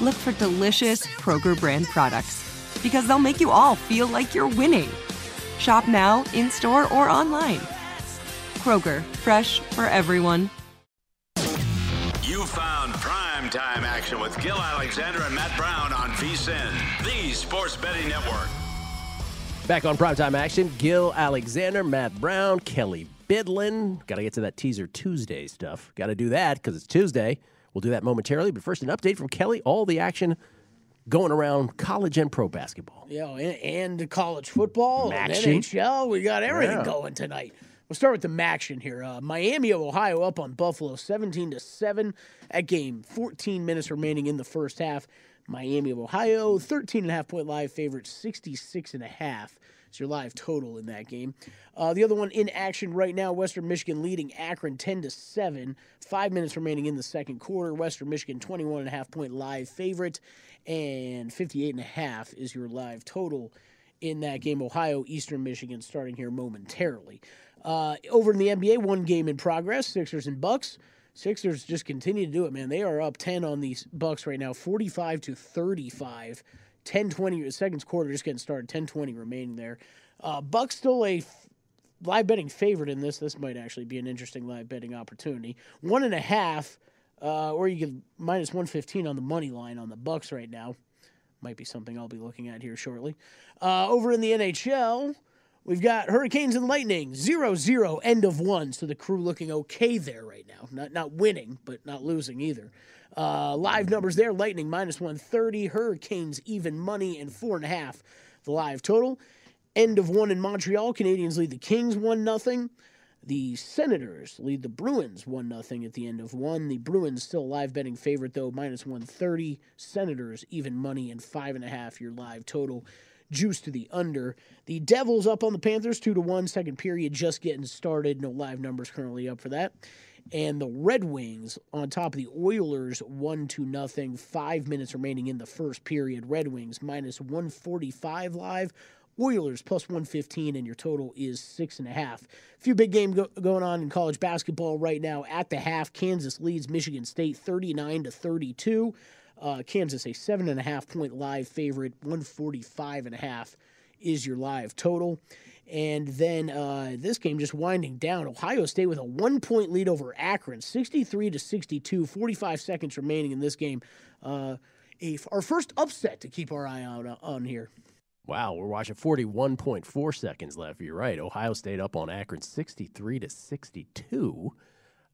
look for delicious Kroger brand products because they'll make you all feel like you're winning. Shop now, in store, or online. Kroger, fresh for everyone. You found prime time action with Gill Alexander and Matt Brown on VSIN, the sports betting network. Back on primetime action, Gill Alexander, Matt Brown, Kelly Bidlin. Got to get to that teaser Tuesday stuff. Got to do that because it's Tuesday. We'll do that momentarily. But first, an update from Kelly. All the action going around college and pro basketball. Yeah, and, and college football, and. NHL. We got everything Yeah. going tonight. We'll start with the Maction here. Uh, Miami of Ohio up on Buffalo, seventeen to seven. At game, fourteen minutes remaining in the first half. Miami of Ohio, 13 and a half point live favorite, 66 and a half is your live total in that game. Uh, the other one in action right now, Western Michigan leading Akron 10 to 7. Five minutes remaining in the second quarter. Western Michigan 21 and a half point live favorite, and 58 and a half is your live total in that game. Ohio, Eastern Michigan starting here momentarily. Uh, over in the NBA, one game in progress. Sixers and Bucks. Sixers just continue to do it, man. They are up 10 on these Bucks right now, 45 to 35. 10 20, second quarter just getting started, 10 20 remaining there. Uh, Bucks still a f- live betting favorite in this. This might actually be an interesting live betting opportunity. One and a half, uh, or you could minus 115 on the money line on the Bucks right now. Might be something I'll be looking at here shortly. Uh, over in the NHL, We've got Hurricanes and Lightning, 0 0, end of one. So the crew looking okay there right now. Not not winning, but not losing either. Uh, live numbers there Lightning minus 130, Hurricanes even money, and four and a half the live total. End of one in Montreal. Canadiens lead the Kings 1 0. The Senators lead the Bruins 1 0 at the end of one. The Bruins still live betting favorite, though, minus 130. Senators even money, and five and a half your live total juice to the under. The Devils up on the Panthers, two to one. Second period just getting started. No live numbers currently up for that. And the Red Wings on top of the Oilers, one to nothing. Five minutes remaining in the first period. Red Wings minus one forty five live. Oilers plus 115, and your total is six and a half. A few big games go- going on in college basketball right now. At the half, Kansas leads Michigan State 39 to 32. Uh, Kansas a seven and a half point live favorite, 145 and a half is your live total. And then uh, this game just winding down. Ohio State with a one point lead over Akron, 63 to 62, 45 seconds remaining in this game. Uh, a, our first upset to keep our eye out uh, on here. Wow, we're watching 41.4 seconds left. You're right. Ohio State up on Akron 63 to 62.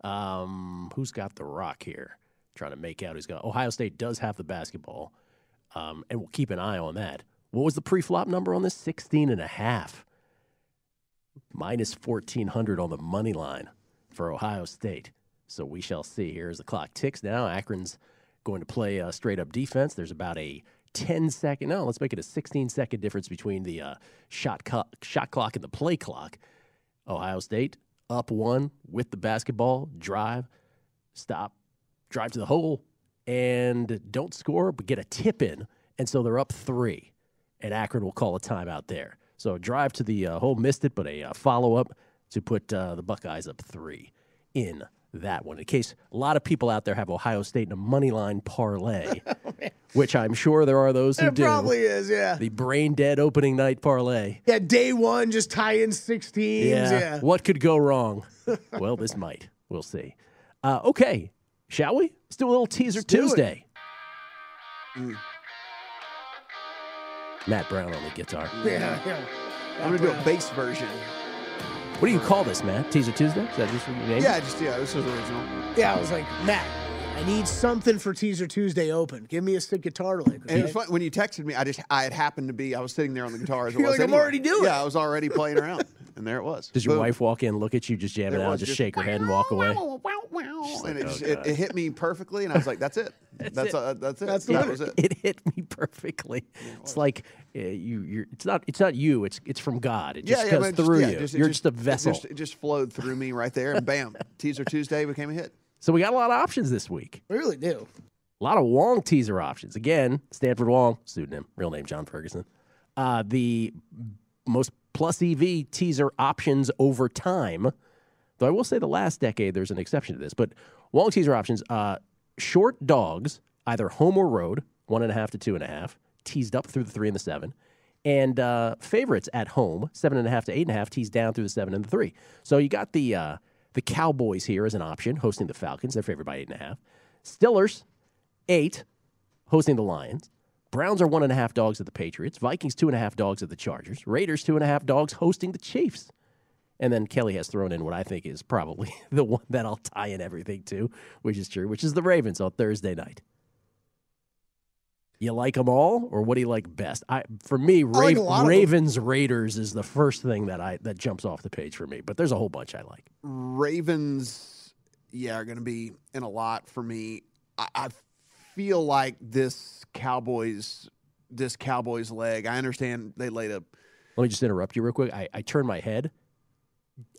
Um, who's got the rock here? Trying to make out who's going. Ohio State does have the basketball. Um, and we'll keep an eye on that. What was the pre-flop number on this? 16 and a half. Minus 1400 on the money line for Ohio State. So we shall see here as the clock ticks now. Akron's going to play uh, straight up defense. There's about a 10 second, no, let's make it a 16 second difference between the uh, shot, co- shot clock and the play clock. Ohio State up one with the basketball, drive, stop, drive to the hole, and don't score, but get a tip in. And so they're up three, and Akron will call a timeout there. So a drive to the uh, hole, missed it, but a uh, follow up to put uh, the Buckeyes up three in that one. In case a lot of people out there have Ohio State in a money line parlay, which I'm sure there are those who It do. probably is, yeah. The brain dead opening night parlay. Yeah, day one, just tie in six teams. Yeah. What could go wrong? well, this might. We'll see. Uh, okay, shall we? Let's do a little teaser do it. Tuesday. Mm. Matt Brown on the guitar. Yeah, yeah. I'm gonna do a bass version. What do you call this, Matt? Teaser Tuesday? Is that just what you named Yeah, it? just yeah, this was original. Yeah, I was like, Matt, I need something for Teaser Tuesday open. Give me a stick guitar lick. And it was fun when you texted me. I just I had happened to be I was sitting there on the guitar as it You're was like, I'm anyway. already doing Yeah. I was already playing around, and there it was. Does your Boom. wife walk in, look at you, just jamming There out, just, just- shake her head and walk away? and it, oh, just, it, it hit me perfectly, and I was like, "That's it. that's it. Uh, that's it. That's that was it." It hit me perfectly. it's like uh, you. You're. It's not. It's not you. It's. It's from God. It just yeah, goes man, just- through yeah, you. just- you're just, a vessel. It just, it just flowed through me right there, and bam, teaser Tuesday became a hit. so we got a lot of options this week. We really do. A lot of Wong teaser options. Again, Stanford Wong, pseudonym, real name John Ferguson. Uh, the most plus EV teaser options over time. Though I will say the last decade there's an exception to this, but Wong teaser options, uh, short dogs, either home or road, one and a half to two and a half, teased up through the three and the seven. And uh, favorites at home, seven and a half to eight and a half, teased down through the seven and the three. So you got the uh, the Cowboys here as an option, hosting the Falcons. They're favored by eight and a half. Stillers, eight, hosting the Lions. Browns are one and a half dogs at the Patriots. Vikings two and a half dogs at the Chargers. Raiders two and a half dogs hosting the Chiefs. And then Kelly has thrown in what I think is probably the one that I'll tie in everything to, which is true, which is the Ravens on Thursday night. You like them all, or what do you like best? I for me, like Rav- a lot of them. Ravens Raiders is the first thing that I that jumps off the page for me. But there's a whole bunch I like. Ravens, yeah, are going to be in a lot for me. I, I feel like this Cowboys, this Cowboys leg. I understand they laid a. Let me just interrupt you real quick. I, I turned my head.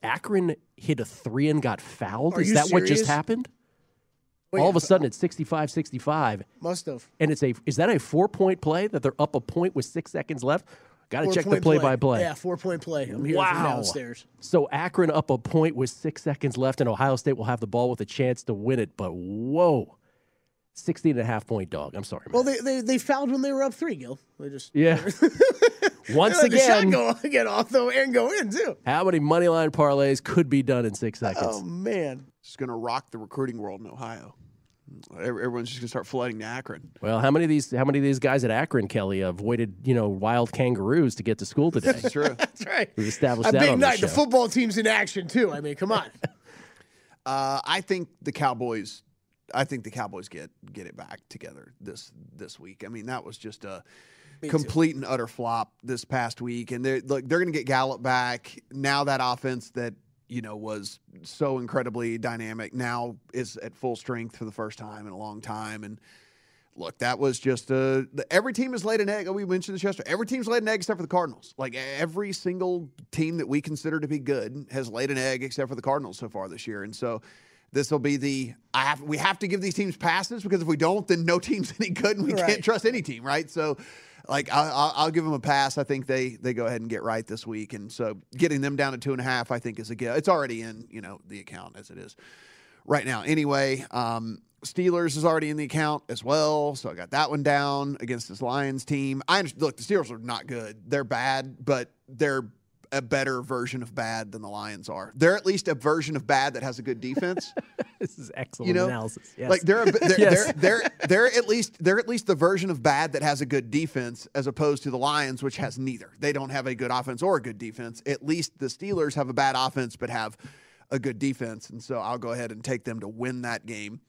Akron hit a three and got fouled. Are is that what just serious? happened? Wait, All of a uh, sudden, it's 65 65. Must have. And it's a is that a four point play that they're up a point with six seconds left? Got to check the Four-point play by play. Yeah, four point play. I'm here Wow. from downstairs. So Akron up a point with six seconds left, and Ohio State will have the ball with a chance to win it. But whoa, 16 and a half point dog. I'm sorry. Well, they, they they fouled when they were up three, Gill. They just yeah. Once They let the shot again, go get off though and go in too. how many money line parlays could be done in six seconds? Oh man, It's going to rock the recruiting world in Ohio. Everyone's just going to start flooding to Akron. Well, how many of these how many of these guys at Akron, Kelly, avoided you know wild kangaroos to get to school today? That's true. that's right. We've established A that big on night. the The football team's in action too. I mean, come on. Uh, I think the Cowboys. I think the Cowboys get get it back together this this week. I mean, that was just a complete and utter flop this past week, and they're look they're going to get Gallup back now. That offense that you know was so incredibly dynamic now is at full strength for the first time in a long time, and. Look, that was just a. the- Every team has laid an egg. We mentioned this yesterday. Every team's laid an egg except for the Cardinals. Like every single team that we consider to be good has laid an egg except for the Cardinals so far this year. And so, this will be the. I have. We have to give these teams passes because if we don't, then no team's any good, and we Right. can't trust any team, right? So, like I'll, I'll give them a pass. I think they they go ahead and get right this week, and so getting them down to two and a half, I think is a gift. It's already in you know the account as it is right now. Anyway, um, Steelers is already in the account as well, so I got that one down against this Lions team. I understand, look, the Steelers are not good; they're bad, but they're a better version of bad than the Lions are. They're at least a version of bad that has a good defense. this is excellent you know, analysis. Yes. like they're, a, they're, Yes. they're they're they're at least they're at least the version of bad that has a good defense, as opposed to the Lions, which has neither. They don't have a good offense or a good defense. At least the Steelers have a bad offense, but have a good defense, and so I'll go ahead and take them to win that game.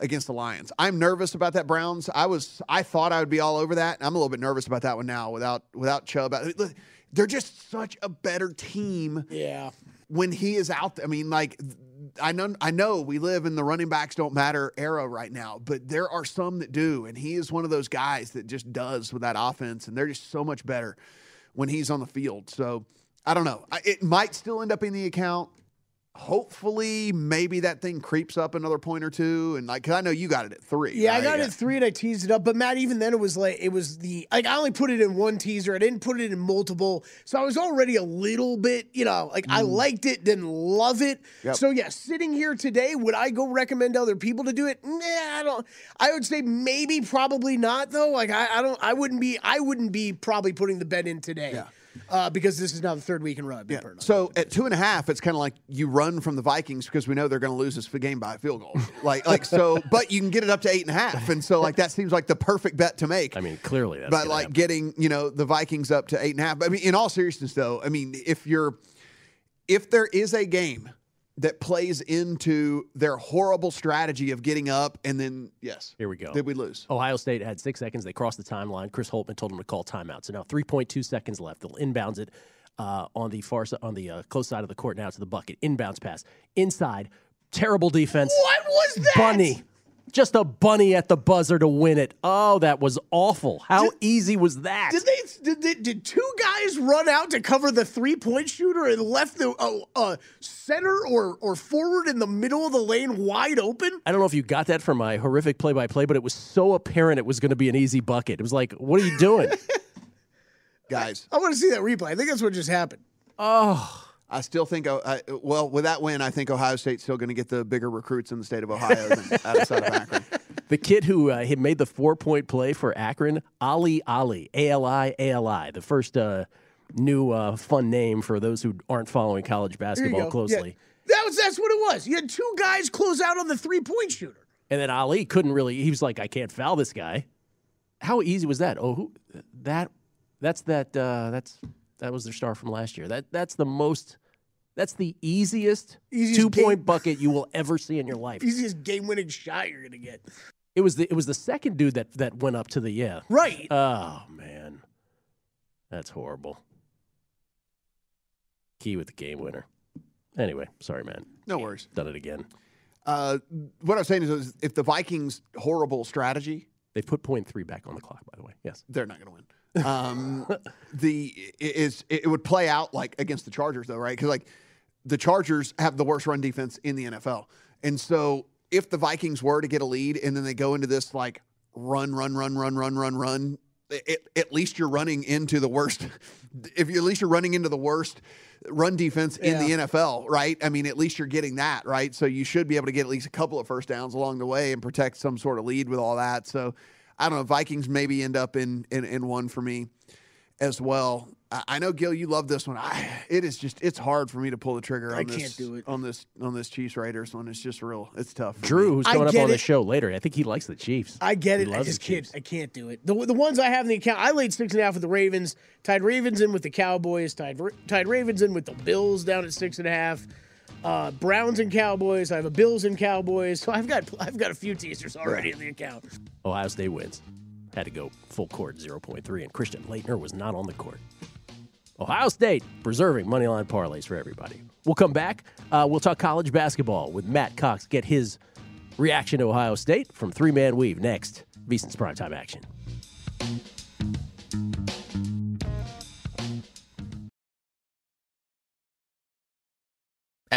against the Lions. I'm nervous about that Browns. I was I thought I would be all over that. I'm a little bit nervous about that one now without without Chubb. Look, They're just such a better team Yeah. when he is out there. I mean, like I know I know we live in the running backs don't matter era right now, but there are some that do, and he is one of those guys that just does with that offense, and they're just so much better when he's on the field. So I don't know. I- It might still end up in the account. Hopefully, maybe that thing creeps up another point or two, and like, cause I know you got it at three. Yeah, I right? got it at three and I teased it up. But Matt, even then, it was like it was the like I only put it in one teaser. I didn't put it in multiple, so I was already a little bit, you know, like I liked it, didn't love it. Mm. Yep. So yeah, sitting here today, would I go recommend other people to do it? Nah, I don't. I would say maybe, probably not though. Like I, I don't. I wouldn't be. I wouldn't be probably putting the bet in today. Yeah. Uh, because this is now the third week in a row. Yeah. burned So at two and a half, it's kind of like you run from the Vikings because we know they're going to lose this game by a field goal. like, like so, but you can get it up to eight and a half, and so like that seems like the perfect bet to make. I mean, clearly that's but like happen. getting you know the Vikings up to eight and a half. I mean, in all seriousness, though, I mean, if you're if there is a game that plays into their horrible strategy of getting up and then yes, Here we go. did we lose? Ohio State had six seconds. They crossed the timeline. Chris Holtmann told them to call timeout. So now 3.2 seconds left. They'll inbounds it uh, on the far side, on the uh, close side of the court now to the bucket. Inbounds pass inside. Terrible defense. What was that? Bunny. Just a bunny at the buzzer to win it. Oh, that was awful. How easy was that? Did they? Did, did, did two guys run out to cover the three point shooter and left the uh, uh, center or or forward in the middle of the lane wide open? I don't know if you got that from my horrific play by play, but it was so apparent it was going to be an easy bucket. It was like, what are you doing? Guys, I want to see that replay. I think that's what just happened. oh. I still think, uh, I, well, with that win, I think Ohio State's still going to get the bigger recruits in the state of Ohio than outside of Akron. The kid who uh, had made the four point play for Akron, Ali Ali, A L I A L I, the first uh, new uh, fun name for those who aren't following college basketball closely. Yeah. That was that's what it was. You had two guys close out on the three point shooter. And then Ali couldn't really. He was like, I can't foul this guy. How easy was that? Oh, who, that that's that uh, that's that was their star from last year. That that's the most. That's the easiest, Easiest two point bucket you will ever see in your life. Easiest game winning shot you're gonna get. It was the it was the second dude that that went up to the yeah. Right. Oh man, that's horrible. Key with the game winner. Anyway, sorry, man. No worries. Done it again. Uh, what I'm saying is, is, if the Vikings' horrible strategy, They put point three back on the clock. By the way, yes. they're not going to win. Um, the is it would play out like against the Chargers though, right? Because like the Chargers have the worst run defense in the NFL, and so if the Vikings were to get a lead and then they go into this like run, run, run, run, run, run, run, it, at least you're running into the worst. If you at least you're running into the worst run defense in the NFL, right? I mean, at least you're getting that, right? So you should be able to get at least a couple of first downs along the way and protect some sort of lead with all that. So I don't know. Vikings maybe end up in in, in one for me as well. I, I know Gill, you love this one. I, it is just it's hard for me to pull the trigger on I this can't do it. on this on this Chiefs Raiders one. It's just real. It's tough. for Drew, me. who's coming up get on the show later, I think he likes the Chiefs. I get He it. I loves just can't. I can't do it. The, the ones I have in the account, I laid six and a half with the Ravens. Tied Ravens in with the Cowboys. Tied tied Ravens in with the Bills down at six and a half. Uh, Browns and Cowboys. I have a Bills and Cowboys. So I've got I've got a few teasers already in the account. Ohio State wins. Had to go full court 0.3, and Christian Laettner was not on the court. Ohio State preserving moneyline parlays for everybody. We'll come back. Uh, we'll talk college basketball with Matt Cox. Get his reaction to Ohio State from Three Man Weave next. VSiN's primetime action.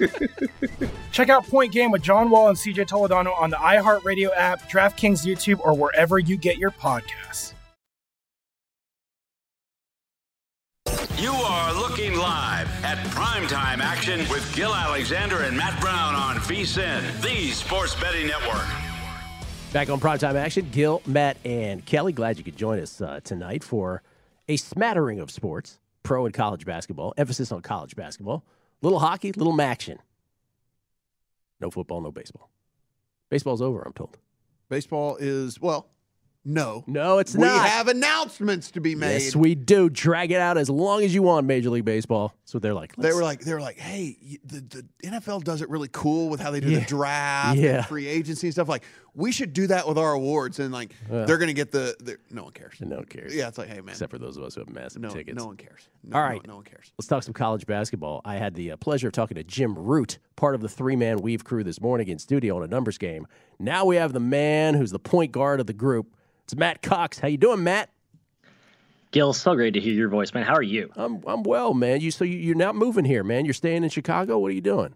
Check out Point Game with John Wall and CJ Toledano on the iHeartRadio app, DraftKings YouTube, or wherever you get your podcasts. You are looking live at primetime action with Gill Alexander and Matt Brown on VSIN, the Sports Betting Network. Back on primetime action, Gill, Matt, and Kelly. Glad you could join us uh, tonight for a smattering of sports, pro and college basketball, emphasis on college basketball, little hockey, little action. No football, no baseball. Baseball's over, I'm told. Baseball is well, no, No, it's we not. We have announcements to be made. Yes, we do. Drag it out as long as you want, Major League Baseball. That's what they're like. They were like, they were like, hey, the, the NFL does it really cool with how they do Yeah. the draft, Yeah. free agency and stuff. Like, we should do that with our awards, and like, Well. they're gonna get the, the. No one cares. No one cares. Yeah, it's like, hey man, Except for those of us who have massive no, tickets. no one cares. No, All no- no, one cares. Let's talk some college basketball. I had the uh, pleasure of talking to Jim Root, part of the three man weave crew this morning in studio on a numbers game. Now we have the man who's the point guard of the group. It's Matt Cox. How you doing, Matt? Gill, so great to hear your voice, man. How are you? I'm I'm well, man. You so you, you're not moving here, man. You're staying in Chicago. What are you doing?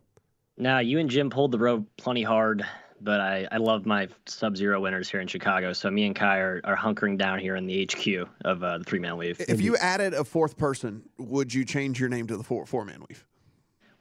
Now, you and Jim pulled the rope plenty hard, but I, I love my Sub Zero winners here in Chicago. So me and Ky are, are hunkering down here in the HQ of uh, the three man weave. If you added a fourth person, would you change your name to the four four man weave?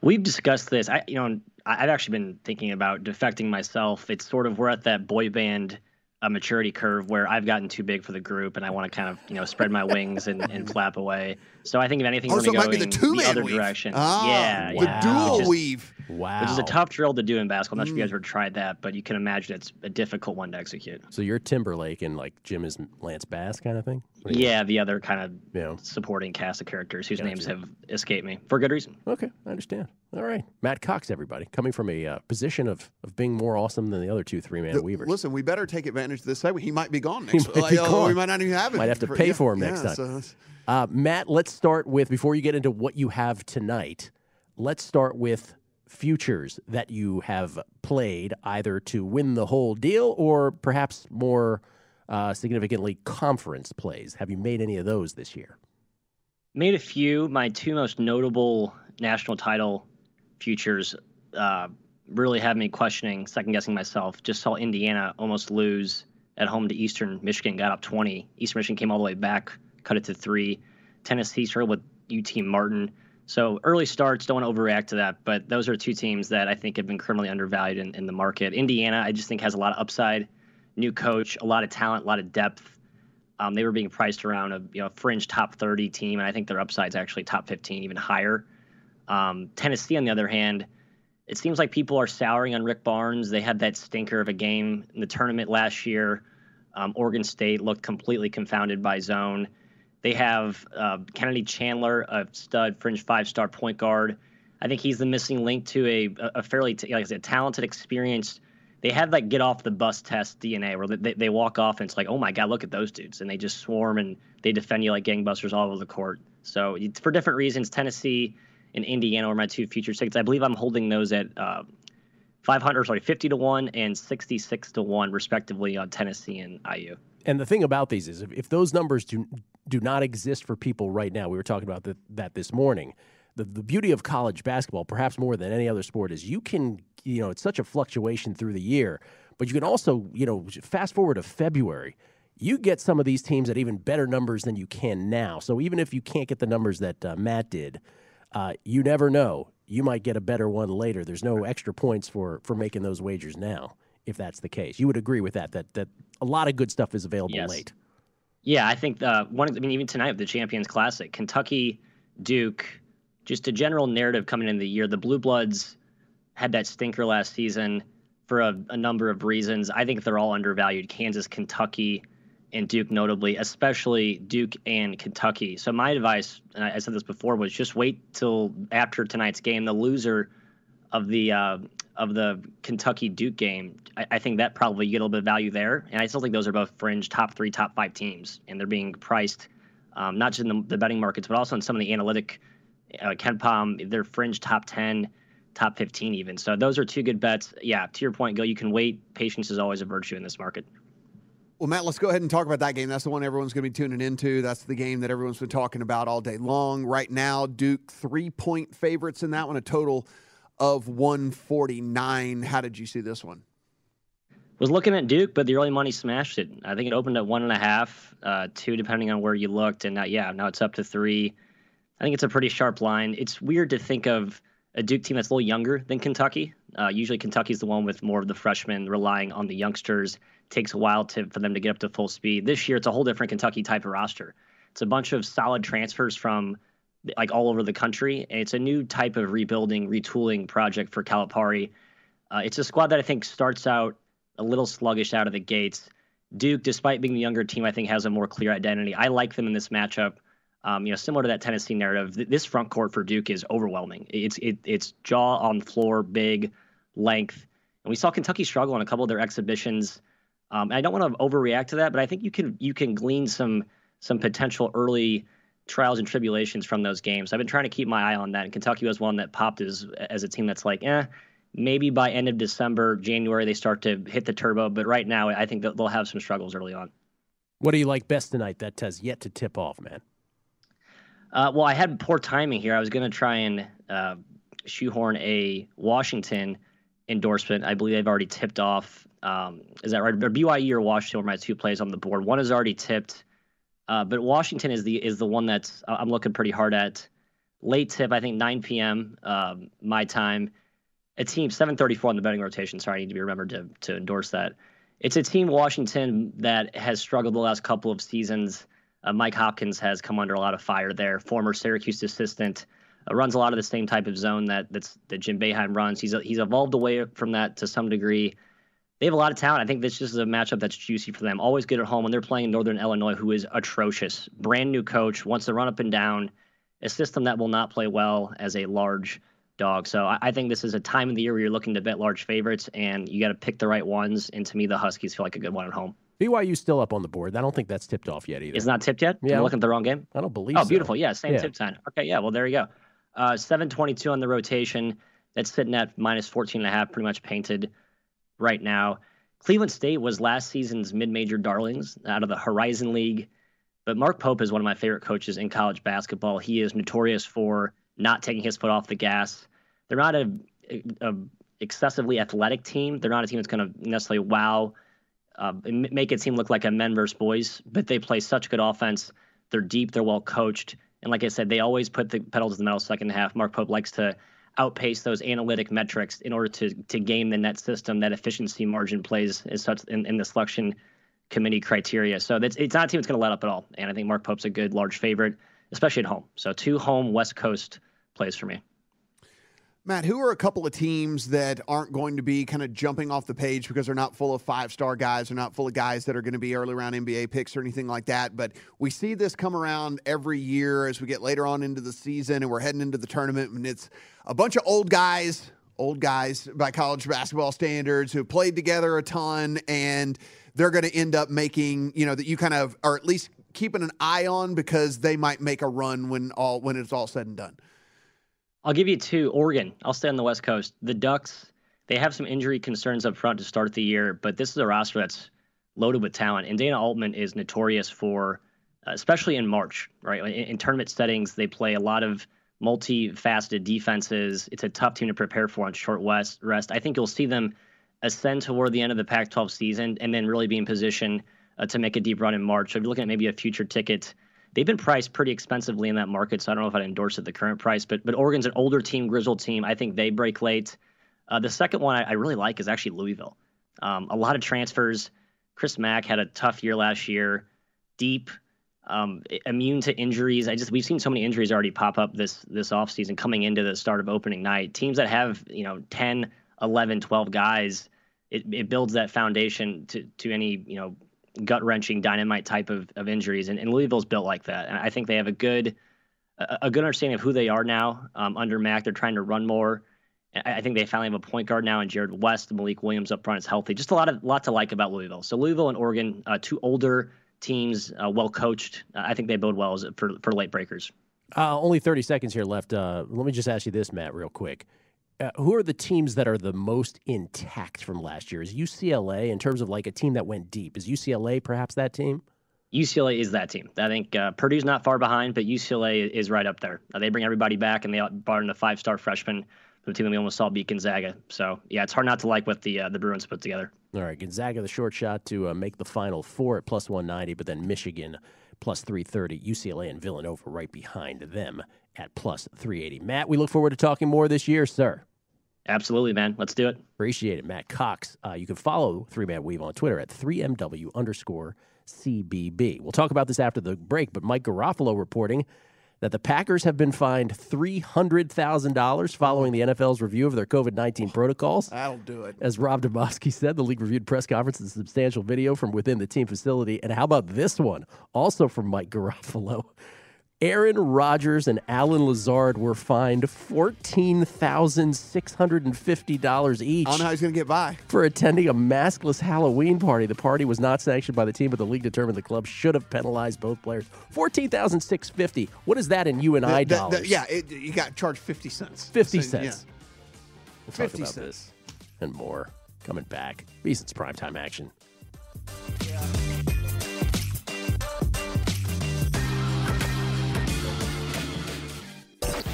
We've discussed this. I, you know, I've actually been thinking about defecting myself. It's sort of we're at that boy band uh, maturity curve where I've gotten too big for the group, and I want to kind of you know spread my wings and, and flap away. So I think if anything, Oh, we're so it going might be the the two-man other weave. direction. Ah, yeah, the yeah. dual is- weave. Wow. Which is a tough drill to do in basketball. I'm not sure if you guys Mm. ever tried that, but you can imagine it's a difficult one to execute. So you're Timberlake and like Jim is Lance Bass kind of thing. What do Yeah, the other kind of Yeah. supporting cast of characters whose Gotcha. names have escaped me for good reason. Okay, I understand. All right, Matt Cox, everybody, coming from a uh, position of of being more awesome than the other two three man Th- weavers. Listen, we better take advantage of this segment. He might be gone He next. might be like, oh, gone. We might not even have it. Might have to pay yeah, for him next yeah, time. so it's- Uh, Matt, let's start with before you get into what you have tonight. Let's start with futures that you have played either to win the whole deal or perhaps more uh, significantly conference plays. Have you made any of those this year? Made a few. My two most notable national title futures uh, really had me questioning, second guessing myself. Just saw Indiana almost lose at home to Eastern Michigan, got up 20. Eastern Michigan came all the way back, cut it to three. Tennessee started with UT Martin, So early starts, don't want to overreact to that, but those are two teams that I think have been criminally undervalued in, in the market. Indiana, I just think has a lot of upside, new coach, a lot of talent, a lot of depth. Um, they were being priced around a you know fringe top 30 team, and I think their upside's actually top 15, even higher. Um, Tennessee, on the other hand, it seems like people are souring on Rick Barnes. They had that stinker of a game in the tournament last year. Um, Oregon State looked completely confounded by zone. They have uh, Kennedy Chandler, a stud fringe five star point guard. I think he's the missing link to a, a fairly, t- like I said, talented, experienced. They have like get off the bus test DNA where they, they walk off and it's like, oh my God, look at those dudes. And they just swarm and they defend you like gangbusters all over the court. So for different reasons, Tennessee and Indiana are my two future tickets. I believe I'm holding those at uh, 500, sorry, 50 to 1 and 66 to 1, respectively, on Tennessee and IU. And the thing about these is if, if those numbers do, do not exist for people right now, we were talking about the, that this morning. The, the beauty of college basketball, perhaps more than any other sport, is you can, you know, it's such a fluctuation through the year, but you can also, you know, fast forward to February you get some of these teams at even better numbers than you can now. So even if you can't get the numbers that uh, Matt did, uh, you never know. You might get a better one later. There's no extra points for for making those wagers now, if that's the case. You would agree with that? That that a lot of good stuff is available yes. late. Yeah, I think uh, one. I mean, even tonight with the Champions Classic, Kentucky, Duke, just a general narrative coming in the year. The Blue Bloods had that stinker last season for a, a number of reasons. I think they're all undervalued. Kansas, Kentucky, and Duke notably, especially Duke and Kentucky. So my advice, and I said this before, was just wait till after tonight's game. The loser of the uh, of the Kentucky Duke game, I, I, think that probably you get a little bit of value there. And I still think those are both fringe top three, top five teams, and they're being priced um, not just in the, the, betting markets, but also in some of the analytic. Uh, KenPom, they're fringe top ten, top fifteen even. So those are two good bets. Yeah, to your point, Go. You can wait. Patience is always a virtue in this market. Well, Matt, let's go ahead and talk about that game. That's the one everyone's going to be tuning into. That's the game that everyone's been talking about all day long. Right now, Duke three point favorites in that one, a total of 149. How did you see this one? Was looking at Duke, but the early money smashed it. I think it opened at one and a half, uh, two, depending on where you looked. And now, yeah, now it's up to three. I think it's a pretty sharp line. It's weird to think of a Duke team that's a little younger than Kentucky. Uh, usually, Kentucky's the one with more of the freshmen relying on the youngsters takes a while to for them to get up to full speed. This year, it's a whole different Kentucky type of roster. It's a bunch of solid transfers from like all over the country. It's a new type of rebuilding, retooling project for Calipari. Uh, it's a squad that I think starts out a little sluggish out of the gates. Duke, despite being the younger team, I think has a more clear identity. I like them in this matchup. Um, you know, similar to that Tennessee narrative, th- this front court for Duke is overwhelming. It's it, it's jaw on floor, big, length, and we saw Kentucky struggle in a couple of their exhibitions um, I don't want to overreact to that, but I think you can you can glean some some potential early trials and tribulations from those games. I've been trying to keep my eye on that, and Kentucky was one that popped as as a team that's like, eh, maybe by end of December, January they start to hit the turbo. But right now, I think that they'll have some struggles early on. What do you like best tonight? That has yet to tip off, man. Uh, well, I had poor timing here. I was going to try and uh, shoehorn a Washington endorsement. I believe they've already tipped off um, is that right? BYU or Washington are my two plays on the board. One is already tipped, uh, but Washington is the is the one that's I'm looking pretty hard at. Late tip, I think 9 p.m. Um, my time. A team 7:34 on the betting rotation. Sorry, I need to be remembered to to endorse that. It's a team Washington that has struggled the last couple of seasons. Uh, Mike Hopkins has come under a lot of fire there. Former Syracuse assistant. Uh, runs a lot of the same type of zone that that's that Jim Boeheim runs. He's he's evolved away from that to some degree they have a lot of talent. I think this is a matchup that's juicy for them. Always good at home when they're playing Northern Illinois, who is atrocious. Brand new coach, wants to run up and down, a system that will not play well as a large dog. So I, I think this is a time of the year where you're looking to bet large favorites, and you got to pick the right ones. And to me, the Huskies feel like a good one at home. BYU still up on the board. I don't think that's tipped off yet either. It's not tipped yet. Yeah, I'm looking at the wrong game. I don't believe. Oh, so. beautiful. Yeah, same Yeah. tip time. Okay, yeah. Well, there you go. Uh, 722 on the rotation. That's sitting at minus 14 and a half, pretty much painted right now. Cleveland State was last season's mid-major darlings out of the Horizon League, but Mark Pope is one of my favorite coaches in college basketball. He is notorious for not taking his foot off the gas. They're not a, a excessively athletic team. They're not a team that's going to necessarily wow, uh, make it seem look like a men versus boys, but they play such good offense. They're deep. They're well coached, And like I said, they always put the pedal to the metal second half. Mark Pope likes to outpace those analytic metrics in order to to game the net system. That efficiency margin plays as such in, in the selection committee criteria. So that's it's not a team that's going to let up at all. And I think Mark Pope's a good large favorite, especially at home. So two home West Coast plays for me. Matt, who are a couple of teams that aren't going to be kind of jumping off the page because they're not full of five star guys, they're not full of guys that are going to be early round NBA picks or anything like that. But we see this come around every year as we get later on into the season and we're heading into the tournament, and it's a bunch of old guys, old guys by college basketball standards who played together a ton, and they're going to end up making, you know, that you kind of are at least keeping an eye on because they might make a run when all when it's all said and done. I'll give you two. Oregon. I'll stay on the West Coast. The Ducks. They have some injury concerns up front to start the year, but this is a roster that's loaded with talent. And Dana Altman is notorious for, uh, especially in March, right? In, in tournament settings, they play a lot of multifaceted defenses. It's a tough team to prepare for on short west rest. I think you'll see them ascend toward the end of the Pac-12 season and then really be in position uh, to make a deep run in March. So if you're looking at maybe a future ticket they've been priced pretty expensively in that market. So I don't know if I'd endorse at the current price, but but Oregon's an older team, grizzled team. I think they break late. Uh, the second one I, I, really like is actually Louisville. Um, a lot of transfers. Chris Mack had a tough year last year, deep, um, immune to injuries. I just we've seen so many injuries already pop up this this offseason coming into the start of opening night. Teams that have you know 10, 11, 12 guys, it, it builds that foundation to to any you know gut wrenching dynamite type of, of injuries. And, and, Louisville's built like that. And I think they have a good a, good understanding of who they are now um, under Mack. They're trying to run more. I, think they finally have a point guard now in Jarrod West. Malik Williams up front is healthy. Just a lot of lot to like about Louisville. So Louisville and Oregon, uh, two older teams, uh, well coached. Uh, I think they bode well as for for late breakers. Uh, only 30 seconds here left. Uh, let me just ask you this, Matt, real quick uh, who are the teams that are the most intact from last year? Is UCLA in terms of like a team that went deep? Is UCLA perhaps that team? UCLA is that team. I think uh, Purdue's not far behind, but UCLA is right up there. Uh, they bring everybody back, and they brought in a five-star freshman the team that we almost saw beat Gonzaga. So yeah, it's hard not to like what the uh, the Bruins put together. All right, Gonzaga the short shot to uh, make the Final Four at plus 190, but then Michigan plus 330, UCLA and Villanova right behind them at plus 380. Matt, we look forward to talking more this year, sir. Absolutely, man. Let's do it. Appreciate it, Matt Cox. Uh, you can follow Three Man Weave on Twitter at 3MW underscore CBB. We'll talk about this after the break, but Mike Garafolo reporting that the Packers have been fined $300,000 following the NFL's review of their COVID 19 protocols. That'll do it. As Rob Demovsky said, the league reviewed press conference and substantial video from within the team facility. And how about this one? Also from Mike Garafolo. Aaron Rodgers and Allen Lazard were fined fourteen thousand six hundred and fifty dollars each. I don't know how he's going to get by for attending a maskless Halloween party. The party was not sanctioned by the team, but the league determined the club should have penalized both players. Fourteen thousand six fifty. What is that in you and I dollars? yeah, it, you got charged fifty cents. Fifty so, cents. Yeah. We'll 50 cents. this and more coming back. VSiN's primetime action.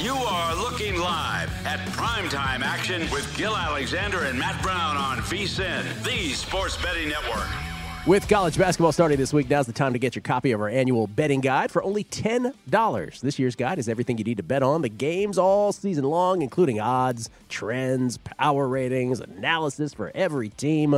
You are looking live at primetime action with Gill Alexander and Matt Brown on VSiN, the sports betting network. With college basketball starting this week, now's the time to get your copy of our annual betting guide for only $10. This year's guide is everything you need to bet on the games all season long, including odds, trends, power ratings, analysis for every team.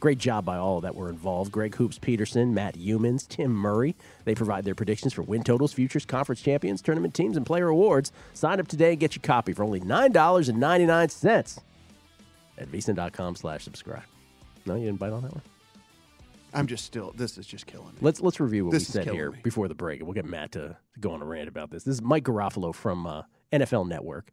Great job by all that were involved. Greg Hoops Peterson, Matt Youmans, Tim Murray. They provide their predictions for win totals, futures, conference champions, tournament teams, and player awards. Sign up today and get your copy for only $9.99 at vsin.com slash subscribe. No, you didn't bite on that one? I'm just still. This is just killing me. Let's let's review what this we said here me. before the break, and we'll get Matt to, to, go on a rant about this. This is Mike Garafolo from uh, NFL Network.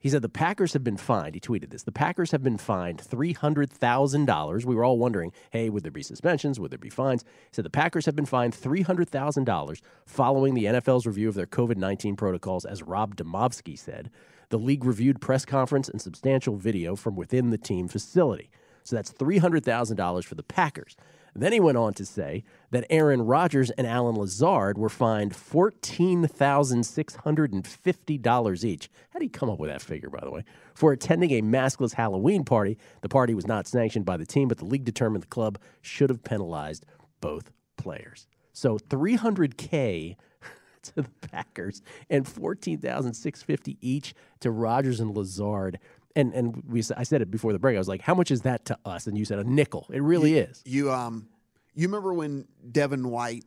He said the Packers have been fined. He tweeted this. The Packers have been fined $300,000. We were all wondering, hey, would there be suspensions? Would there be fines? He said the Packers have been fined $300,000 following the NFL's review of their COVID 19 protocols, as Rob Demovsky said. The league reviewed press conference and substantial video from within the team facility. So that's $300,000 for the Packers. Then he went on to say that Aaron Rodgers and Allen Lazard were fined $14,650 each. How did he come up with that figure, by the way? For attending a maskless Halloween party. The party was not sanctioned by the team, but the league determined the club should have penalized both players. So 300K to the Packers and fourteen thousand six fifty each to Rodgers and Lazard. And and we s- I said it before the break. I was like, how much is that to us? And you said a nickel. It really is. You um, you remember when Devin White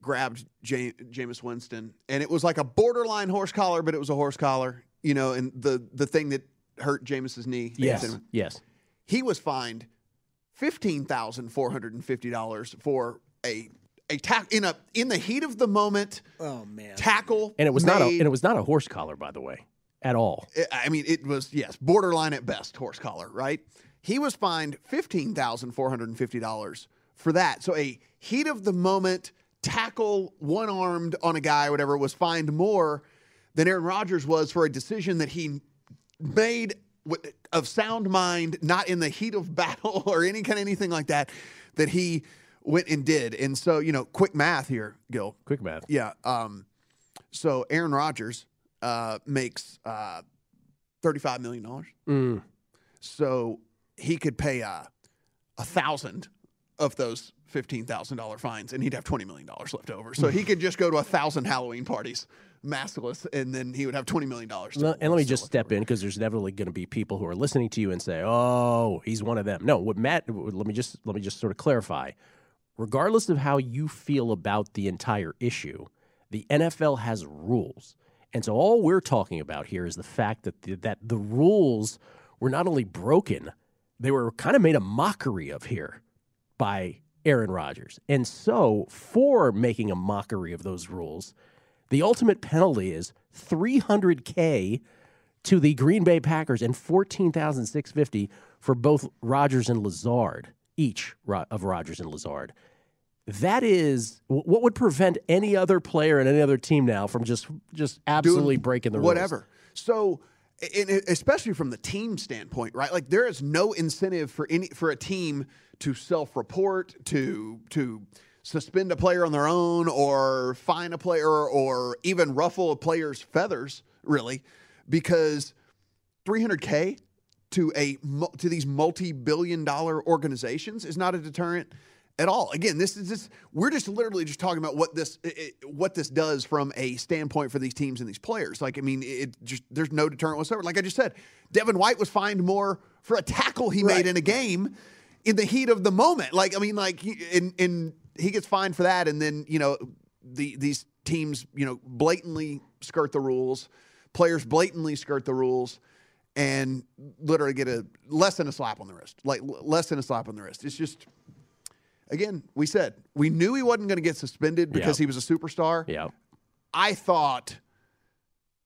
grabbed Ja- Jameis Winston, and it was like a borderline horse collar, but it was a horse collar. You know, and the the thing that hurt Jameis's knee. Yes. Yes. he was fined fifteen thousand four hundred and fifty dollars for a a tack in a in the heat of the moment. Oh man, tackle And it was not a and it was not a horse collar, by the way, at all. I mean, it was yes, borderline at best, horse collar, right? He was fined fifteen thousand four hundred and fifty dollars for that. So a heat of the moment tackle, one armed on a guy, whatever, was fined more than Aaron Rodgers was for a decision that he made of sound mind, not in the heat of battle or any kind of anything like that, that he went and did. And so, you know, quick math here, Gill. Quick math. Yeah. Um, so Aaron Rodgers uh, makes uh, $35 million. Mm. So he could pay uh, a thousand of those fifteen thousand dollar fines, and he'd have twenty million dollars left over. So he could just go to a thousand Halloween parties, maskless, and then he would have twenty million dollars. Le- And let me just step in because there's inevitably going to be people who are listening to you and say, "Oh, he's one of them." No, what Matt? Let me just let me just sort of clarify. Regardless of how you feel about the entire issue, the NFL has rules, and so all we're talking about here is the fact that the, that the rules were not only broken, they were kind of made a mockery of here by Aaron Rodgers. And so, for making a mockery of those rules, the ultimate penalty is 300k to the Green Bay Packers and 14,650 for both Rodgers and Lazard, each of Rodgers and Lazard. That is what would prevent any other player and any other team now from just just absolutely doing breaking the rules. whatever. So, especially from the team standpoint, right? Like there is no incentive for any for a team to self-report, to to suspend a player on their own, or fine a player, or even ruffle a player's feathers, really, because 300k to a to these multi-billion-dollar organizations is not a deterrent at all. Again, this is just we're just literally just talking about what this i- i- what this does from a standpoint for these teams and these players. Like, I mean, it just there's no deterrent whatsoever. Like I just said, Devin White was fined more for a tackle he made in a game in the heat of the moment. Like, I mean, like, he- and and he gets fined for that, and then you know the these teams you know blatantly skirt the rules, players blatantly skirt the rules. And literally get a less than a slap on the wrist, like less than a slap on the wrist. It's just again, we said we knew he wasn't going to get suspended because Yeah. he was a superstar. Yeah. I thought,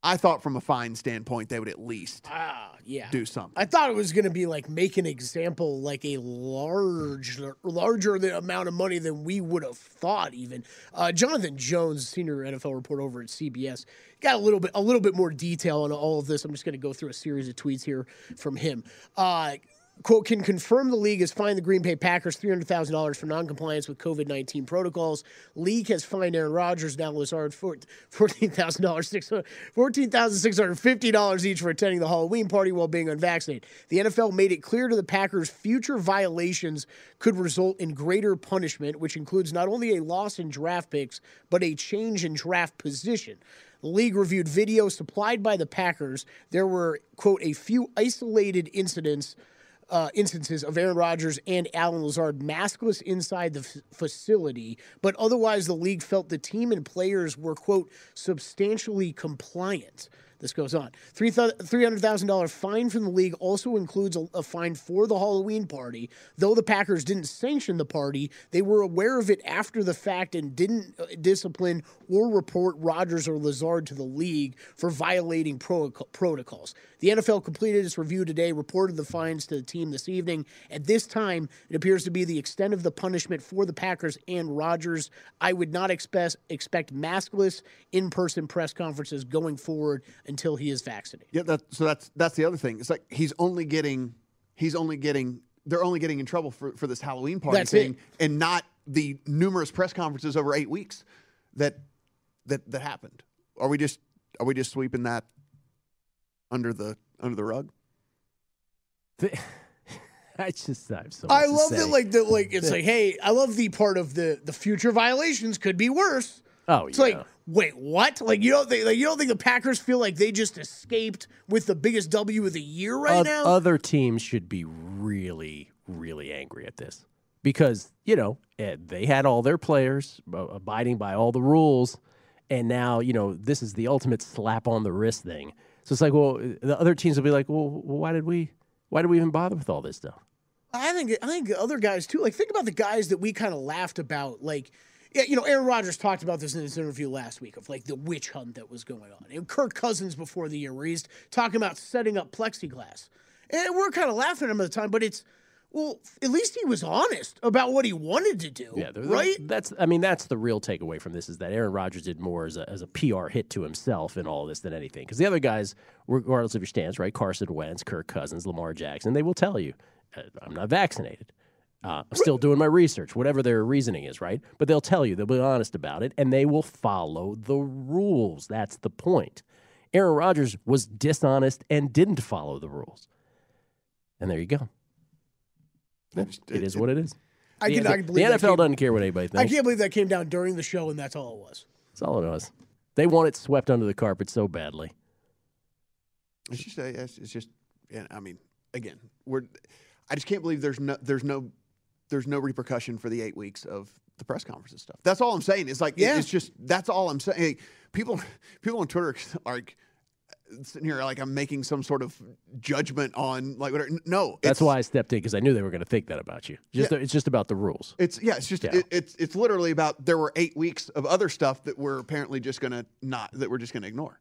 I thought from a fine standpoint they would at least Ah, yeah. do something. I thought it was going to be like make an example, like a large, larger the amount of money than we would have thought. Even uh, Jonathan Jones, senior NFL reporter over at CBS, got a little bit, a little bit more detail on all of this. I'm just going to go through a series of tweets here from him. Uh, Quote, can confirm the league has fined the Green Bay Packers $300,000 for noncompliance with COVID 19 protocols. League has fined Aaron Rodgers, now Lazard, for- $14,000, $14,650 each for attending the Halloween party while being unvaccinated. The NFL made it clear to the Packers future violations could result in greater punishment, which includes not only a loss in draft picks, but a change in draft position. The league reviewed video supplied by the Packers. There were, quote, a few isolated incidents uh, instances of Aaron Rodgers and Allen Lazard maskless inside the f- facility, but otherwise the league felt the team and players were, quote, substantially compliant. This goes on. Three $300,000 fine from the league also includes a, a fine for the Halloween party. Though the Packers didn't sanction the party, they were aware of it after the fact and didn't uh, discipline or report Rodgers or Lazard to the league for violating pro- protocols. The NFL completed its review today, reported the fines to the team this evening. At this time, it appears to be the extent of the punishment for the Packers and Rodgers. I would not expect expect maskless in-person press conferences going forward until he is vaccinated. Yeah, that, so that's that's the other thing. It's like he's only getting he's only getting they're only getting in trouble for, for this Halloween party That's thing it. and not the numerous press conferences over eight weeks that that that happened. Are we just are we just sweeping that under the under the rug? I just I'm so. I much to love say. that, like the like it's like, hey, I love the part of the the future violations could be worse. Oh, It's like, wait, what? Like you don't think like you don't think the Packers feel like they just escaped with the biggest W of the year right Oth- now? Other teams should be really, really angry at this because you know eh, they had all their players abiding by all the rules, and now you know this is the ultimate slap on the wrist thing. So it's like, well, the other teams will be like, well, why did we, why did we even bother with all this stuff? I think I think other guys too. Like think about the guys that we kind of laughed about. Like, yeah, you know, Aaron Rodgers talked about this in his interview last week of like the witch hunt that was going on, and Kirk Cousins before the year, where he's talking about setting up plexiglass, and we're kind of laughing at him at the time, but it's well, at least he was honest about what he wanted to do, Yeah, right? That's I mean that's the real takeaway from this is that Aaron Rodgers did more as a, as a PR hit to himself in all this than anything. Because the other guys, regardless of your stance, right? Carson Wentz, Kirk Cousins, Lamar Jackson, they will tell you, uh, I'm not vaccinated. Uh, I'm still doing my research, whatever their reasoning is, right? But they'll tell you, they'll be honest about it, and they will follow the rules. That's the point. Aaron Rodgers was dishonest and didn't follow the rules. And there you go. Yeah, it is what it is. I the, cannot the- believe the NFL came- doesn't care what anybody I can't believe that came down during the show, and that's all it was. That's all it was. They want it swept under the carpet so badly. It's just, it's, it's just, yeah, I mean, again, we're, I just can't believe there's no, there's no, there's no repercussion for the eight weeks of the press conferences stuff. That's all I'm saying. It's like, Yeah. it's just, that's all I'm saying. Hey, people, people on Twitter are like sitting here like I'm making some sort of judgment on like whatever. No, That's why I stepped in because I knew they were going to think that about you. Just Yeah. it's just about the rules. It's yeah, it's just Yeah. It, it's it's literally about there were eight weeks of other stuff that we're apparently just gonna not that we're just gonna ignore.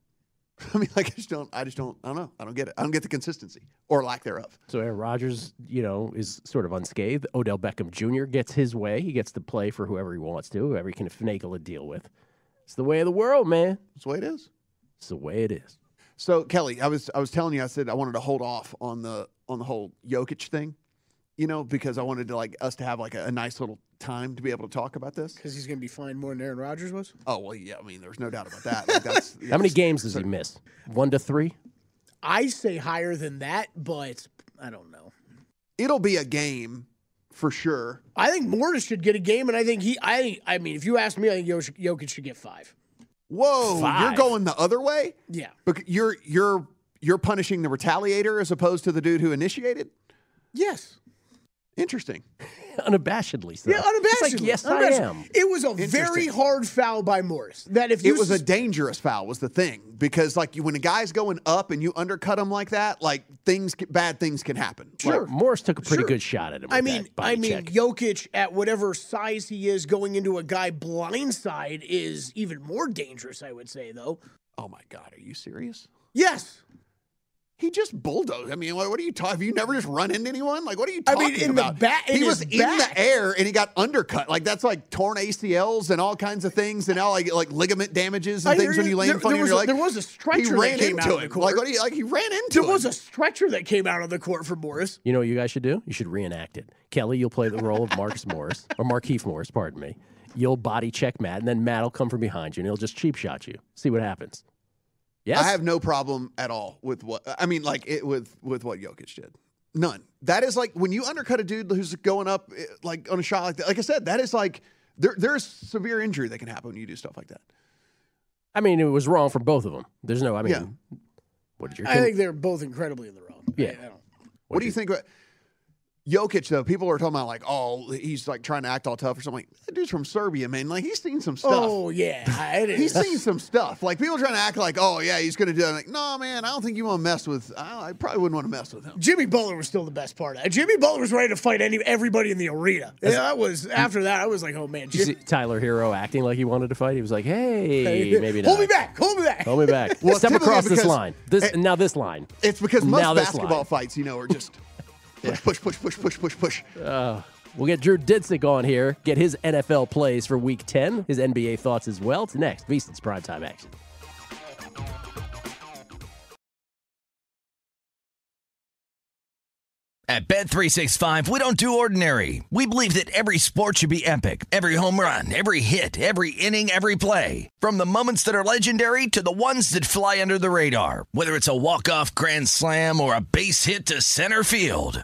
I mean, like I just don't, I just don't, I don't know, I don't get it. I don't get the consistency or lack thereof. So Aaron Rodgers, you know, is sort of unscathed. Odell Beckham Jr. gets his way. He gets to play for whoever he wants to, whoever he can finagle a deal with. It's the way of the world, man. It's the way it is. It's the way it is. So Kelly, I was I was telling you, I said I wanted to hold off on the on the whole Jokic thing, you know, because I wanted to like us to have like a, a nice little time to be able to talk about this. Because he's going to be fined more than Aaron Rodgers was. Oh well, yeah, I mean, there's no doubt about that. Like, that's How many games does he miss? One to three? I say higher than that, but I don't know. It'll be a game for sure. I think Morris should get a game, and I think he. I. I mean, if you ask me, I think Jokic Jokic should get five. Whoa, you're going the other way. Yeah. Bec- you're you're you're punishing the retaliator as opposed to the dude who initiated. Yes. Interesting. Unabashedly so. Yeah, unabashedly. It's like, yes, I am. It was a very hard foul by Morris. That if you It was a dangerous foul was the thing because like you, when a guy's going up and you undercut him like that, like things bad things can happen. Sure. Morris took a pretty Sure. good shot at him. I mean, I mean, check. Jokic at whatever size he is, going into a guy blindside is even more dangerous. I would say, though. Oh my God, are you serious? Yes. He just bulldozed. I mean, what, what are you talking? Have you never just run into anyone? Like, what are you I talking mean, in the about? back- in he was in back. the air and he got undercut. Like that's like torn ACLs and all kinds of things, and now like like ligament damages and I hear things when you. you land There- funny there on your a- leg. there was a stretcher He that ran came out into of the court. Like what? do you- Like he ran into There him. was a stretcher that came out of the court for Morris. You know what you guys should do? You should reenact it. Kelly, you'll play the role of Marcus Morris, or Markieff Morris, pardon me. You'll body check Matt, and then Matt will come from behind you, and he'll just cheap shot you. See what happens. Yes? I have no problem at all with what I mean, like it with with what Jokic did. None. That is like when you undercut a dude who's going up eh, like on a shot like that. Like I said, that is like there there's severe injury that can happen when you do stuff like that. I mean, it was wrong for both of them. There's no, I mean, Yeah. what did your I think they're both incredibly in the wrong. Yeah. I, I don't. What, do you think about Jokic though? People are talking about like, oh, he's like trying to act all tough or something. That dude's from Serbia, man. Like he's seen some stuff. Oh yeah, it is. He's seen some stuff. Like people trying to act like, oh yeah, he's going to do it. Like, no, man, I don't think you want to mess with. I, I probably wouldn't want to mess with him. Jimmy Butler was still the best part. of that. Jimmy Butler was ready to fight any everybody in the arena. Yeah, that was after that. I was like, oh man, You Jimmy, Tyler Herro acting like he wanted to fight. He was like, "Hey, Hey, maybe not. hold me back, hold me back, Hold me back. Well, Step across this line. This Eh, now this line. It's because most Now this basketball line. fights, you know, are just push, push, push, push, push, push, push. Uh, we'll get Drew Dinsick on here. Get his NFL plays for Week 10. His NBA thoughts as well. It's next. VSiN's primetime action. At Bet365, we don't do ordinary. We believe that every sport should be epic. Every home run, every hit, every inning, every play. From the moments that are legendary to the ones that fly under the radar. Whether it's a walk-off grand slam or a base hit to center field.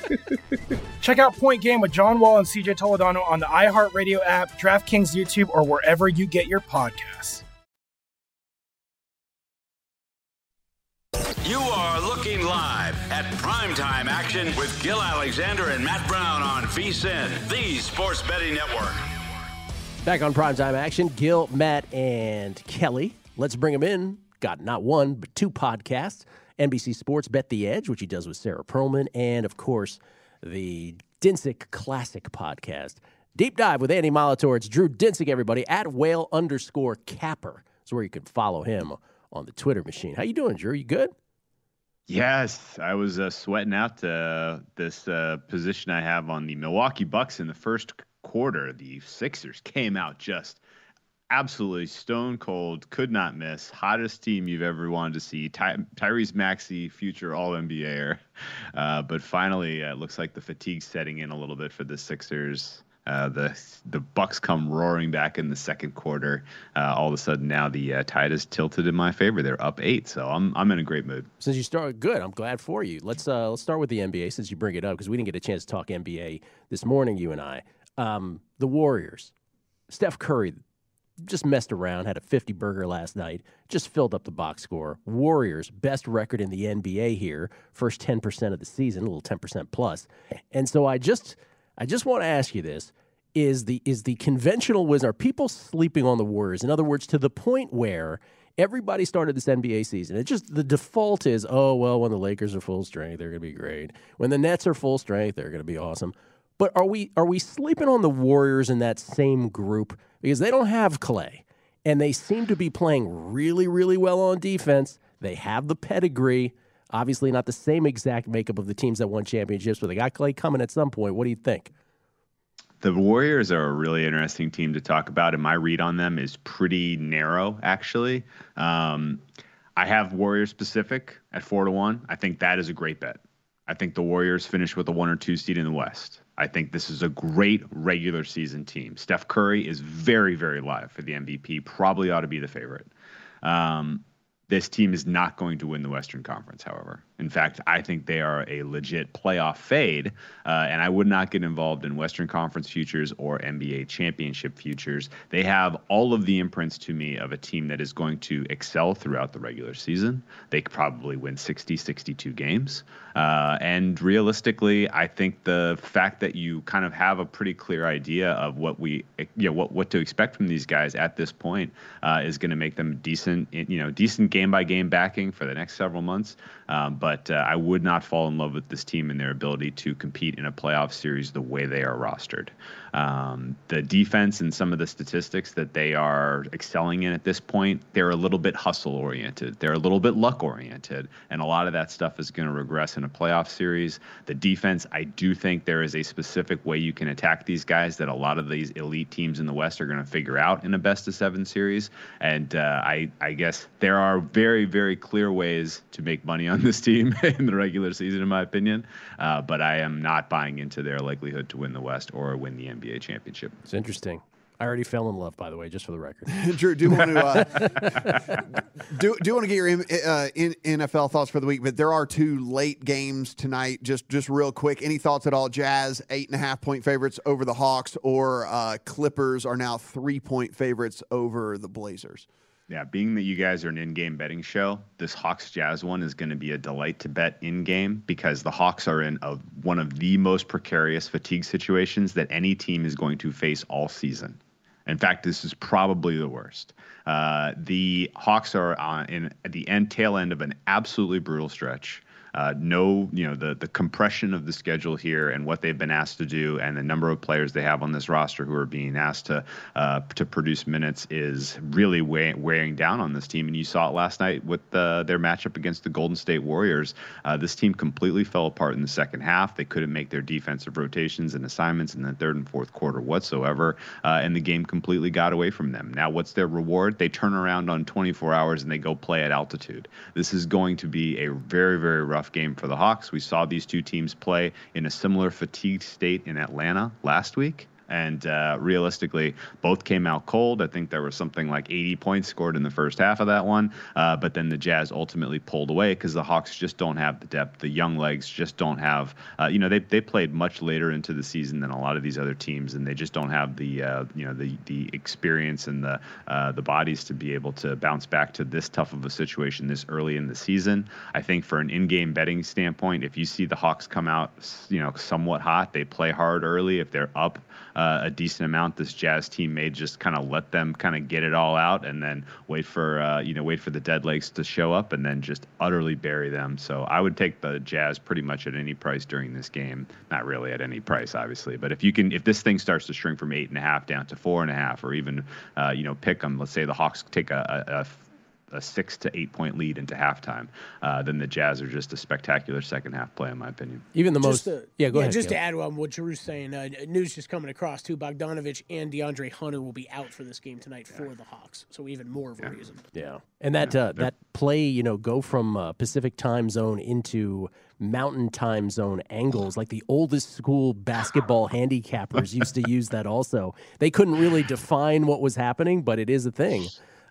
Check out Point Game with John Wall and CJ Toledano on the iHeartRadio app, DraftKings YouTube, or wherever you get your podcasts. You are looking live at primetime action with Gill Alexander and Matt Brown on VSIN, the sports betting network. Back on primetime action, Gill, Matt, and Kelly. Let's bring them in. Got not one, but two podcasts. NBC Sports Bet the Edge, which he does with Sarah Perlman, and of course, the Dinsick Classic podcast. Deep dive with Andy Molitor. It's Drew Dinsick, everybody, at whale underscore capper. That's where you can follow him on the Twitter machine. How you doing, Drew? You good? Yes, I was uh, sweating out uh, this uh, position I have on the Milwaukee Bucks in the first quarter. The Sixers came out just absolutely stone cold, could not miss, hottest team you've ever wanted to see. Ty- Tyrese Maxey, future All NBAer, uh, but finally, uh, looks like the fatigue's setting in a little bit for the Sixers. Uh, the the Bucks come roaring back in the second quarter. Uh, all of a sudden, now the uh, tide is tilted in my favor. They're up eight, so I'm I'm in a great mood. Since you started good, I'm glad for you. Let's uh, let's start with the NBA since you bring it up because we didn't get a chance to talk NBA this morning. You and I, um, the Warriors, Steph Curry, just messed around, had a 50 burger last night, just filled up the box score. Warriors best record in the NBA here, first 10 percent of the season, a little 10 percent plus. And so I just I just want to ask you this. Is the is the conventional wisdom are people sleeping on the Warriors? In other words, to the point where everybody started this NBA season. It just the default is, oh well, when the Lakers are full strength, they're going to be great. When the Nets are full strength, they're going to be awesome. But are we are we sleeping on the Warriors in that same group because they don't have Clay and they seem to be playing really really well on defense. They have the pedigree. Obviously, not the same exact makeup of the teams that won championships, but they got Clay coming at some point. What do you think? The Warriors are a really interesting team to talk about, and my read on them is pretty narrow, actually. Um, I have Warriors specific at four to one. I think that is a great bet. I think the Warriors finish with a one or two seed in the West. I think this is a great regular season team. Steph Curry is very, very live for the MVP. Probably ought to be the favorite. Um, This team is not going to win the Western Conference, however. In fact, I think they are a legit playoff fade, uh, and I would not get involved in Western Conference futures or NBA championship futures. They have all of the imprints to me of a team that is going to excel throughout the regular season. They could probably win 60, 62 games. Uh, and realistically, I think the fact that you kind of have a pretty clear idea of what we, you know, what, what to expect from these guys at this point uh, is going to make them decent, you know, decent game by game backing for the next several months. Um, but uh, I would not fall in love with this team and their ability to compete in a playoff series the way they are rostered. Um, the defense and some of the statistics that they are excelling in at this point, they're a little bit hustle oriented. They're a little bit luck oriented. And a lot of that stuff is going to regress in a playoff series. The defense, I do think there is a specific way you can attack these guys that a lot of these elite teams in the West are going to figure out in a best of seven series. And uh, I, I guess there are very, very clear ways to make money on this team in the regular season, in my opinion. Uh, but I am not buying into their likelihood to win the West or win the NBA championship. It's interesting. I already fell in love, by the way, just for the record. Drew, do you want to uh, do do want to get your uh, NFL thoughts for the week? But there are two late games tonight. Just just real quick, any thoughts at all? Jazz eight and a half point favorites over the Hawks, or uh, Clippers are now three point favorites over the Blazers. Yeah, being that you guys are an in-game betting show, this Hawks Jazz one is going to be a delight to bet in-game because the Hawks are in a, one of the most precarious fatigue situations that any team is going to face all season. In fact, this is probably the worst. Uh, the Hawks are on, in at the end tail end of an absolutely brutal stretch. Uh, no, you know, the the compression of the schedule here and what they've been asked to do, and the number of players they have on this roster who are being asked to uh, to produce minutes is really weigh, wearing down on this team. And you saw it last night with the, their matchup against the Golden State Warriors. Uh, this team completely fell apart in the second half. They couldn't make their defensive rotations and assignments in the third and fourth quarter whatsoever, uh, and the game completely got away from them. Now, what's their reward? They turn around on 24 hours and they go play at altitude. This is going to be a very, very rough game for the Hawks. We saw these two teams play in a similar fatigued state in Atlanta last week. And uh, realistically, both came out cold. I think there was something like 80 points scored in the first half of that one. Uh, but then the Jazz ultimately pulled away because the Hawks just don't have the depth. The young legs just don't have, uh, you know, they, they played much later into the season than a lot of these other teams, and they just don't have the, uh, you know, the the experience and the uh, the bodies to be able to bounce back to this tough of a situation this early in the season. I think for an in-game betting standpoint, if you see the Hawks come out, you know, somewhat hot, they play hard early. If they're up uh, a decent amount. This Jazz team may just kind of let them kind of get it all out and then wait for uh, you know wait for the dead legs to show up and then just utterly bury them. So I would take the Jazz pretty much at any price during this game. Not really at any price, obviously, but if you can, if this thing starts to shrink from eight and a half down to four and a half, or even uh, you know pick them. Let's say the Hawks take a, a, a a six to eight point lead into halftime, uh, then the Jazz are just a spectacular second half play, in my opinion. Even the Just most, to- yeah, go ahead. Just to add on what Drew's saying, uh, news just coming across too. Bogdanovich and DeAndre Hunter will be out for this game tonight for the Hawks. So even more of a reason. Yeah, and that uh, that play, you know, go from uh, Pacific time zone into Mountain time zone angles, like the oldest school basketball handicappers used to use that. Also, they couldn't really define what was happening, but it is a thing,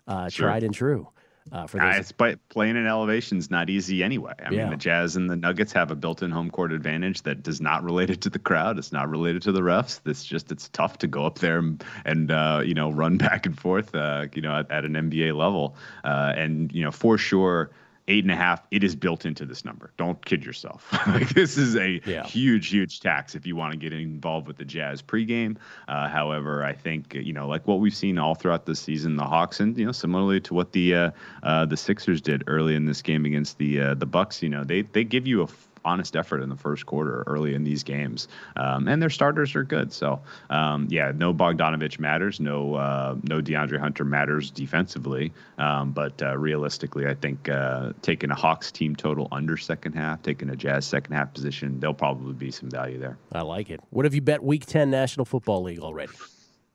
uh, Sure. tried and true. Uh, for Uh, it's playing in elevation is not easy anyway. I Yeah. mean, the Jazz and the Nuggets have a built-in home court advantage that does not relate it to the crowd. It's not related to the refs. It's just it's tough to go up there and, and uh, you know run back and forth, uh, you know, at, at an NBA level. Uh, and you know, for sure, eight and a half. It is built into this number. Don't kid yourself. like this is a huge, huge tax if you want to get involved with the Jazz pregame. Uh, however, I think you know, like what we've seen all throughout the season, the Hawks, and you know, similarly to what the uh, uh, the Sixers did early in this game against the uh, the Bucks. You know, they they give you a honest effort in the first quarter early in these games, um, and their starters are good. So um, yeah, no Bogdanovich matters, no uh, no DeAndre Hunter matters defensively, um, but uh, realistically, I think uh, taking a Hawks team total under second half, taking a Jazz second half position, there'll probably be some value there. I like it. What have you bet Week Ten National Football League already?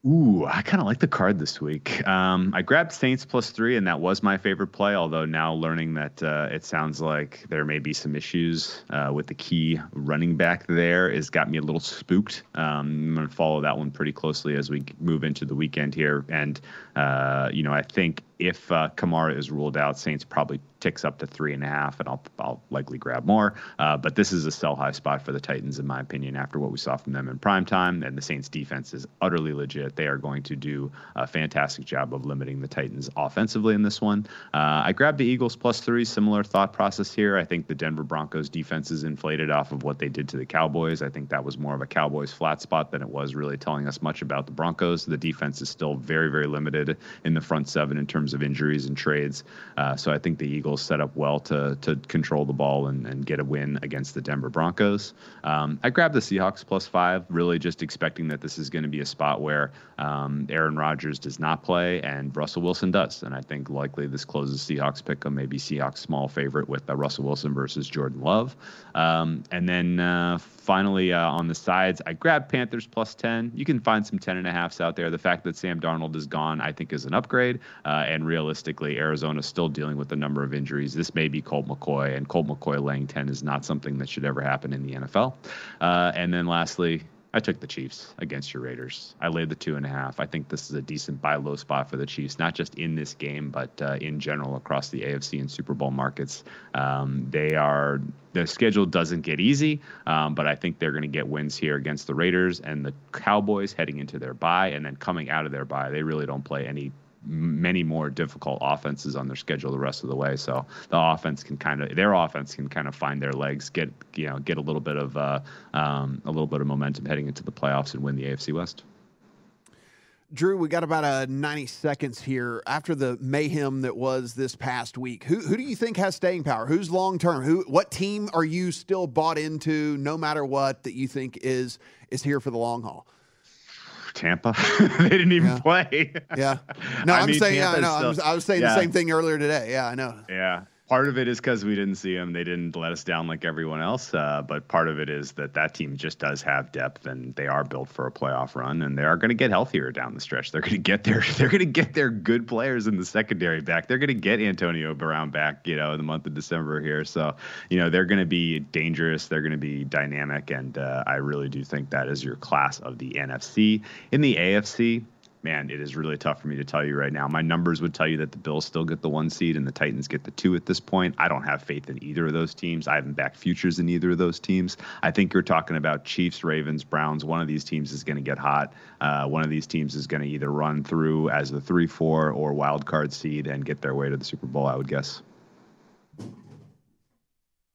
Ooh, I kind of like the card this week. Um, I grabbed Saints plus three, and that was my favorite play. Although now learning that uh, it sounds like there may be some issues uh, with the key running back there has got me a little spooked. Um, I'm going to follow that one pretty closely as we move into the weekend here. And, uh, you know, I think if uh, Kamara is ruled out, Saints probably ticks up to three and a half, and I'll I'll likely grab more. Uh, but this is a sell high spot for the Titans, in my opinion, after what we saw from them in prime time. And the Saints defense is utterly legit. They are going to do a fantastic job of limiting the Titans offensively in this one. Uh, I grabbed the Eagles plus three. Similar thought process here. I think the Denver Broncos defense is inflated off of what they did to the Cowboys. I think that was more of a Cowboys flat spot than it was really telling us much about the Broncos. The defense is still very very limited in the front seven in terms of injuries and trades. Uh, so I think the Eagles set up well to to control the ball and, and get a win against the Denver Broncos. Um, I grabbed the Seahawks plus five, really just expecting that this is going to be a spot where um, Aaron Rodgers does not play and Russell Wilson does. And I think likely this closes Seahawks pick 'em, maybe Seahawks small favorite with uh, Russell Wilson versus Jordan Love. Um, and then uh, finally uh, on the sides, I grabbed Panthers plus 10. You can find some 10 and a halfs out there. The fact that Sam Darnold is gone, I think, is an upgrade. Uh, and realistically, Arizona is still dealing with a number of injuries. This may be Colt McCoy, and Colt McCoy laying 10 is not something that should ever happen in the NFL. Uh, and then lastly, I took the Chiefs against your Raiders. I laid the two and a half. I think this is a decent buy low spot for the Chiefs, not just in this game, but uh, in general across the AFC and Super Bowl markets. Um, they are the schedule doesn't get easy, um, but I think they're going to get wins here against the Raiders and the Cowboys heading into their bye, and then coming out of their bye, they really don't play any many more difficult offenses on their schedule the rest of the way. So the offense can kind of their offense can kind of find their legs, get you know get a little bit of uh, um, a little bit of momentum heading into the playoffs and win the AFC West. Drew, we got about uh, 90 seconds here after the mayhem that was this past week. Who, who do you think has staying power? Who's long term? Who what team are you still bought into no matter what that you think is is here for the long haul? Tampa. they didn't even Yeah. play. Yeah. No, I I'm mean, saying yeah, no, I was, I was saying yeah. the same thing earlier today. Yeah, I know. Yeah. Part of it is because we didn't see them. They didn't let us down like everyone else. Uh, but part of it is that that team just does have depth, and they are built for a playoff run, and they are going to get healthier down the stretch. They're going to get their they're going to get their good players in the secondary back. They're going to get Antonio Brown back, you know, in the month of December here. So you know they're going to be dangerous. They're going to be dynamic, and uh, I really do think that is your class of the NFC. In the AFC, man, it is really tough for me to tell you right now. My numbers would tell you that the Bills still get the one seed and the Titans get the two at this point. I don't have faith in either of those teams. I haven't backed futures in either of those teams. I think you're talking about Chiefs, Ravens, Browns. One of these teams is going to get hot. Uh, one of these teams is going to either run through as the three, four, or wild card seed and get their way to the Super Bowl. I would guess.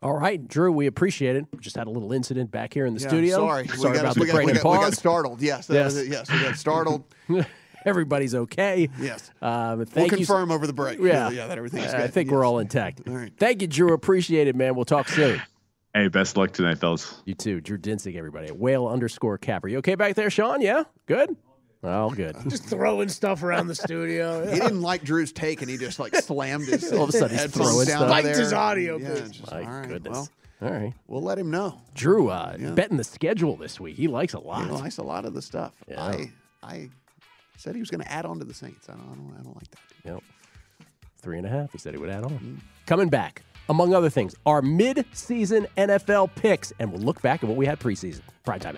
All right, Drew, we appreciate it. We just had a little incident back here in the Yeah, studio. Sorry, Sorry we got, about we the got, we pregnant got, we got pause. startled. Yes, that was it. yes, we got startled. Everybody's okay. Yes. Um, We'll thank you confirm over the break. Yeah, yeah, that everything's I good. I think we're all intact. All right. Thank you, Drew. Appreciate it, man. We'll talk soon. Hey, best luck tonight, fellas. You too, Drew Dinsick, everybody. Whale underscore capper. You okay back there, Sean? Yeah, good. Oh, good. Just throwing stuff around the studio. He didn't like Drew's take, and he just like slammed his All of a sudden he's headphones throwing down stuff. there. Liked his audio Yeah, just- My all right, goodness. well, All right. we'll let him know. Drew, uh, Yeah. betting the schedule this week. He likes a lot. He likes a lot of the stuff. Yeah. I I said he was going to add on to the Saints. I don't, I don't, I don't like that. Yep. Three and a half. He said he would add on. Coming back, among other things, our mid-season NFL picks, and we'll look back at what we had preseason. Prime time.